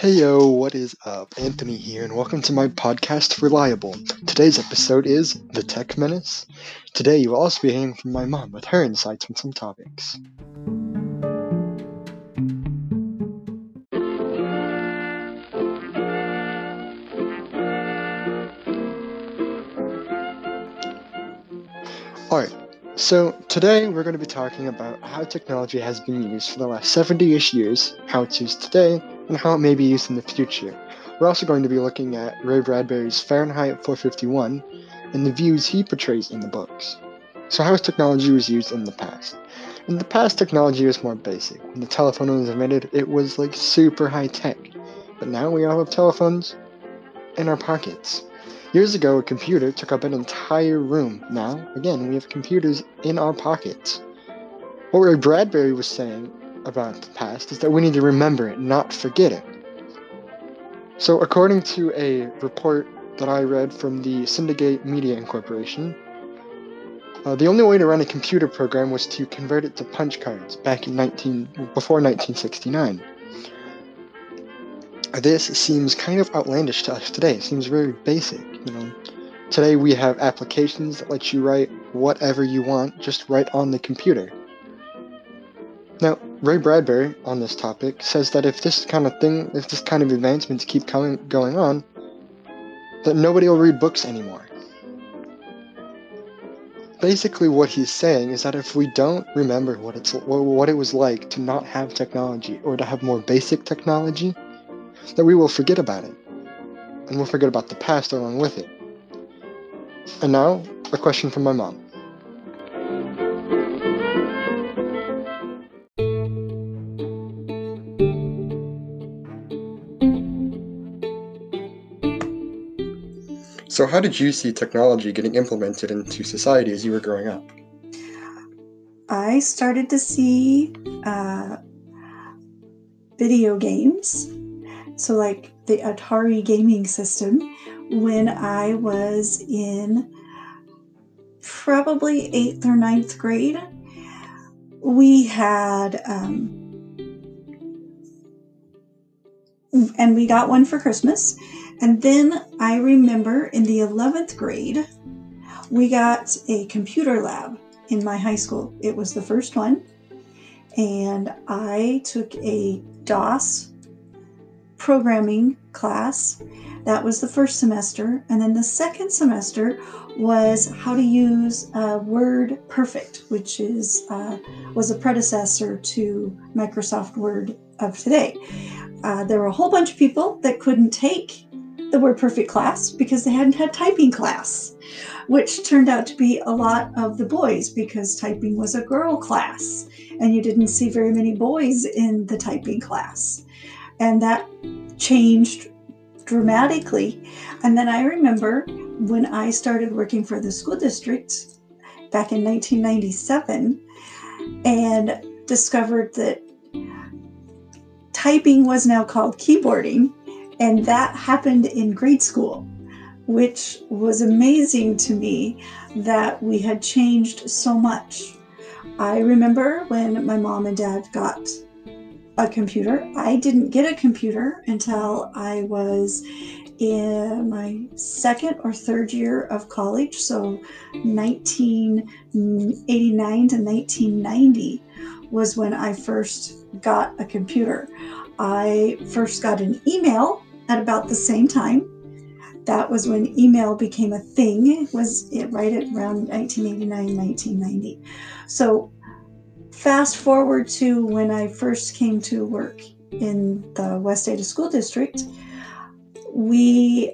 Hey yo, what is up? Anthony here, and welcome to my podcast, Reliable. Today's episode is The Tech Menace. Today, you will also be hearing from my mom with her insights on some topics. Alright, so today we're going to be talking about how technology has been used for the last 70 ish years, how it's used today, and how it may be used in the future. We're also going to be looking at Ray Bradbury's Fahrenheit 451 and the views he portrays in the books. So, how technology was used in the past? In the past, technology was more basic. When the telephone was invented, it was like super high tech. But now we all have telephones in our pockets. Years ago, a computer took up an entire room. Now, again, we have computers in our pockets. What Ray Bradbury was saying about the past is that we need to remember it, not forget it. So, according to a report that I read from the Syndicate Media Incorporation, uh, the only way to run a computer program was to convert it to punch cards back in 19 before 1969. This seems kind of outlandish to us today. It seems very basic, you know. Today we have applications that let you write whatever you want just right on the computer. Now, Ray Bradbury on this topic says that if this kind of thing, if this kind of advancements keep coming going on, that nobody will read books anymore. Basically, what he's saying is that if we don't remember what it's what it was like to not have technology or to have more basic technology, that we will forget about it, and we'll forget about the past along with it. And now, a question from my mom. So, how did you see technology getting implemented into society as you were growing up? I started to see uh, video games, so like the Atari gaming system, when I was in probably eighth or ninth grade. We had, um, and we got one for Christmas and then I remember in the 11th grade, we got a computer lab in my high school. It was the first one. And I took a DOS programming class. That was the first semester. And then the second semester was how to use uh, Word Perfect, which is uh, was a predecessor to Microsoft Word of today. Uh, there were a whole bunch of people that couldn't take the Word Perfect class because they hadn't had typing class, which turned out to be a lot of the boys because typing was a girl class and you didn't see very many boys in the typing class. And that changed dramatically. And then I remember when I started working for the school district back in 1997 and discovered that typing was now called keyboarding and that happened in grade school, which was amazing to me that we had changed so much. I remember when my mom and dad got a computer. I didn't get a computer until I was in my second or third year of college, so 1989 to 1990 was when I first got a computer. I first got an email at about the same time. That was when email became a thing. It was right at around 1989, 1990. So fast forward to when I first came to work in the West Ada School District, we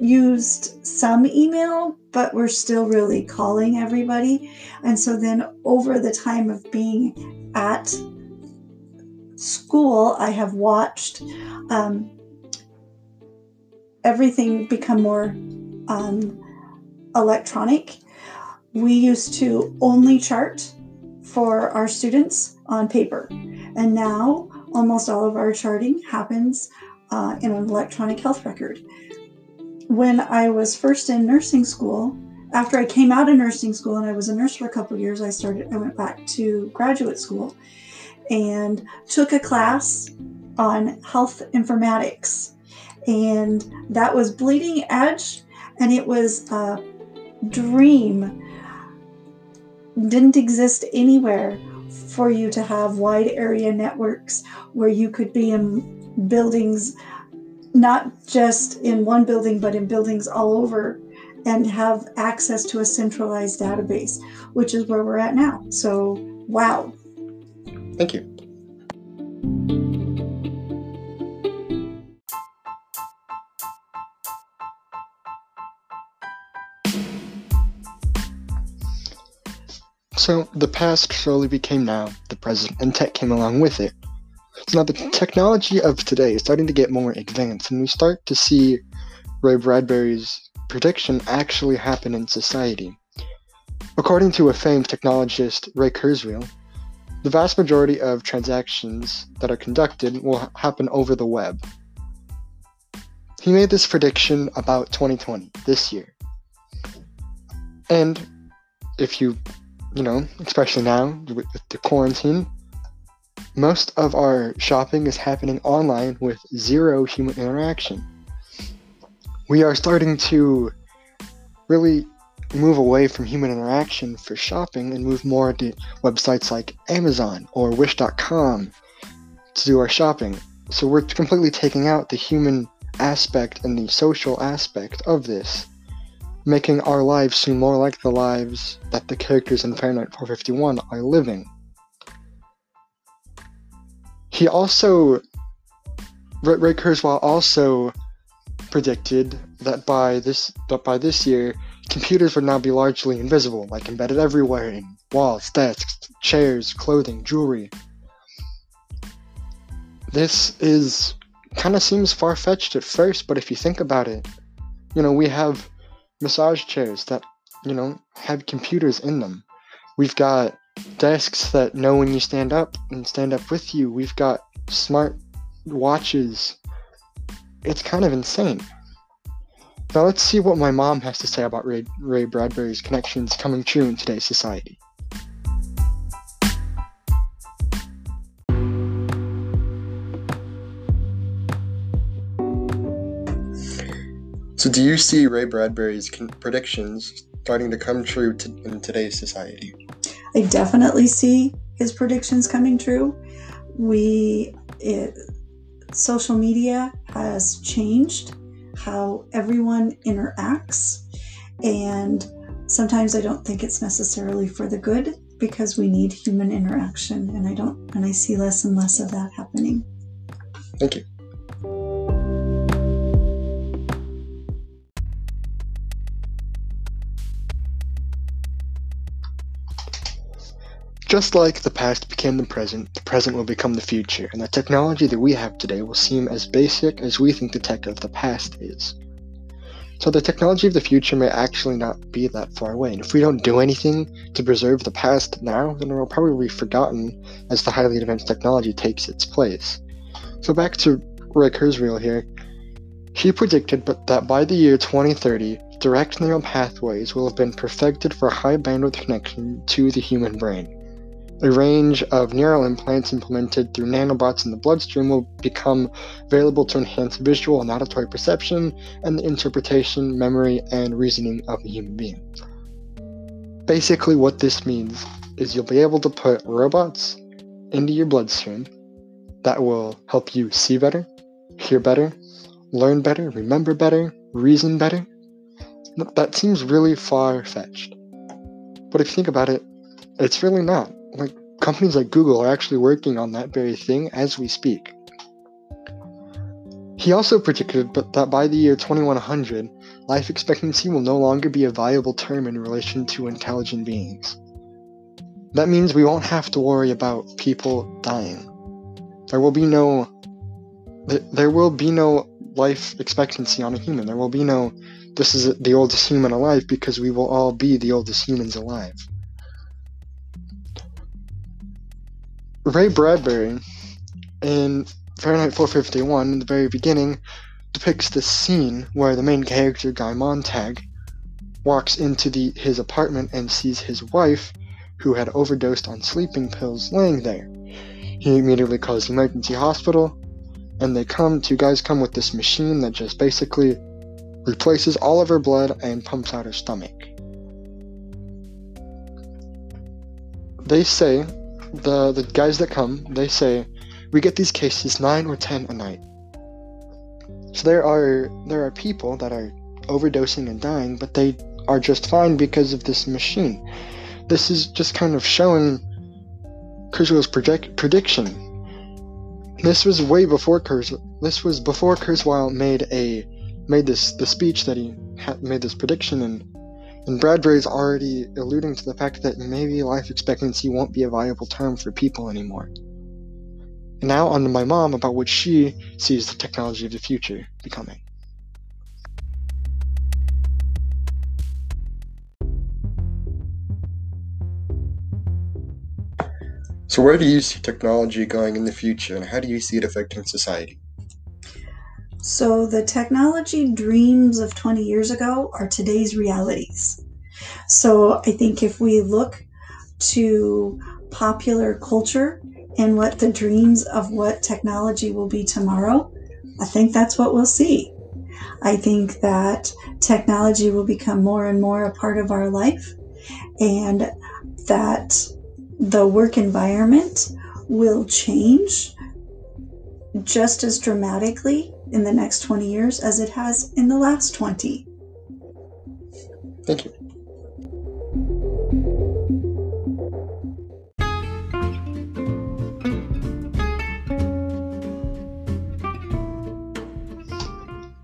used some email, but we're still really calling everybody. And so then over the time of being at school, I have watched um, everything become more um, electronic. We used to only chart for our students on paper, and now almost all of our charting happens uh, in an electronic health record. When I was first in nursing school, after I came out of nursing school and I was a nurse for a couple years, I started. I went back to graduate school and took a class on health informatics. And that was bleeding edge, and it was a dream. Didn't exist anywhere for you to have wide area networks where you could be in buildings, not just in one building, but in buildings all over, and have access to a centralized database, which is where we're at now. So, wow. Thank you. So the past slowly became now, the present, and tech came along with it. So now the technology of today is starting to get more advanced, and we start to see Ray Bradbury's prediction actually happen in society. According to a famed technologist, Ray Kurzweil, the vast majority of transactions that are conducted will happen over the web. He made this prediction about 2020, this year. And if you you know, especially now with the quarantine, most of our shopping is happening online with zero human interaction. We are starting to really move away from human interaction for shopping and move more to websites like Amazon or Wish.com to do our shopping. So we're completely taking out the human aspect and the social aspect of this making our lives seem more like the lives that the characters in Fahrenheit 451 are living. He also, Ray Kurzweil also predicted that by this that by this year, computers would now be largely invisible, like embedded everywhere in walls, desks, chairs, clothing, jewelry. This is kind of seems far fetched at first, but if you think about it, you know, we have massage chairs that, you know, have computers in them. We've got desks that know when you stand up and stand up with you. We've got smart watches. It's kind of insane. Now let's see what my mom has to say about Ray, Ray Bradbury's connections coming true in today's society. So, do you see Ray Bradbury's predictions starting to come true to, in today's society? I definitely see his predictions coming true. We, it, social media has changed how everyone interacts, and sometimes I don't think it's necessarily for the good because we need human interaction, and I don't, and I see less and less of that happening. Thank you. Just like the past became the present, the present will become the future, and the technology that we have today will seem as basic as we think the tech of the past is. So the technology of the future may actually not be that far away, and if we don't do anything to preserve the past now, then it will probably be forgotten as the highly advanced technology takes its place. So back to Ray Kurzweil here. He predicted that by the year 2030, direct neural pathways will have been perfected for high bandwidth connection to the human brain. A range of neural implants implemented through nanobots in the bloodstream will become available to enhance visual and auditory perception and the interpretation, memory, and reasoning of a human being. Basically, what this means is you'll be able to put robots into your bloodstream that will help you see better, hear better, learn better, remember better, reason better. That seems really far fetched. But if you think about it, it's really not like companies like Google are actually working on that very thing as we speak. He also predicted that by the year 2100, life expectancy will no longer be a viable term in relation to intelligent beings. That means we won't have to worry about people dying. There will be no there will be no life expectancy on a human. There will be no this is the oldest human alive because we will all be the oldest humans alive. Ray Bradbury in Fahrenheit 451, in the very beginning, depicts this scene where the main character, Guy Montag, walks into the, his apartment and sees his wife, who had overdosed on sleeping pills, laying there. He immediately calls the emergency hospital, and they come, two guys come with this machine that just basically replaces all of her blood and pumps out her stomach. They say, the, the guys that come, they say, we get these cases 9 or 10 a night. So there are there are people that are overdosing and dying, but they are just fine because of this machine. This is just kind of showing Kurzweil's project, prediction. This was way before Kurzweil. This was before Kurzweil made a made this the speech that he had made this prediction, and and Bradbury's already alluding to the fact that maybe life expectancy won't be a viable term for people anymore. And now on to my mom about what she sees the technology of the future becoming. So, where do you see technology going in the future, and how do you see it affecting society? So, the technology dreams of 20 years ago are today's realities. So, I think if we look to popular culture and what the dreams of what technology will be tomorrow, I think that's what we'll see. I think that technology will become more and more a part of our life, and that the work environment will change just as dramatically in the next 20 years as it has in the last 20. Thank you.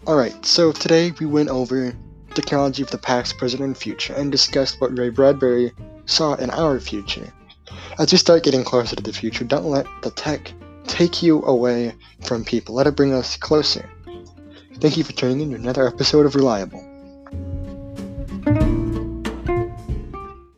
Alright, so today we went over technology of the past, present, and future and discussed what Ray Bradbury saw in our future. As we start getting closer to the future, don't let the tech take you away from people. Let it bring us closer. Thank you for tuning in to another episode of Reliable.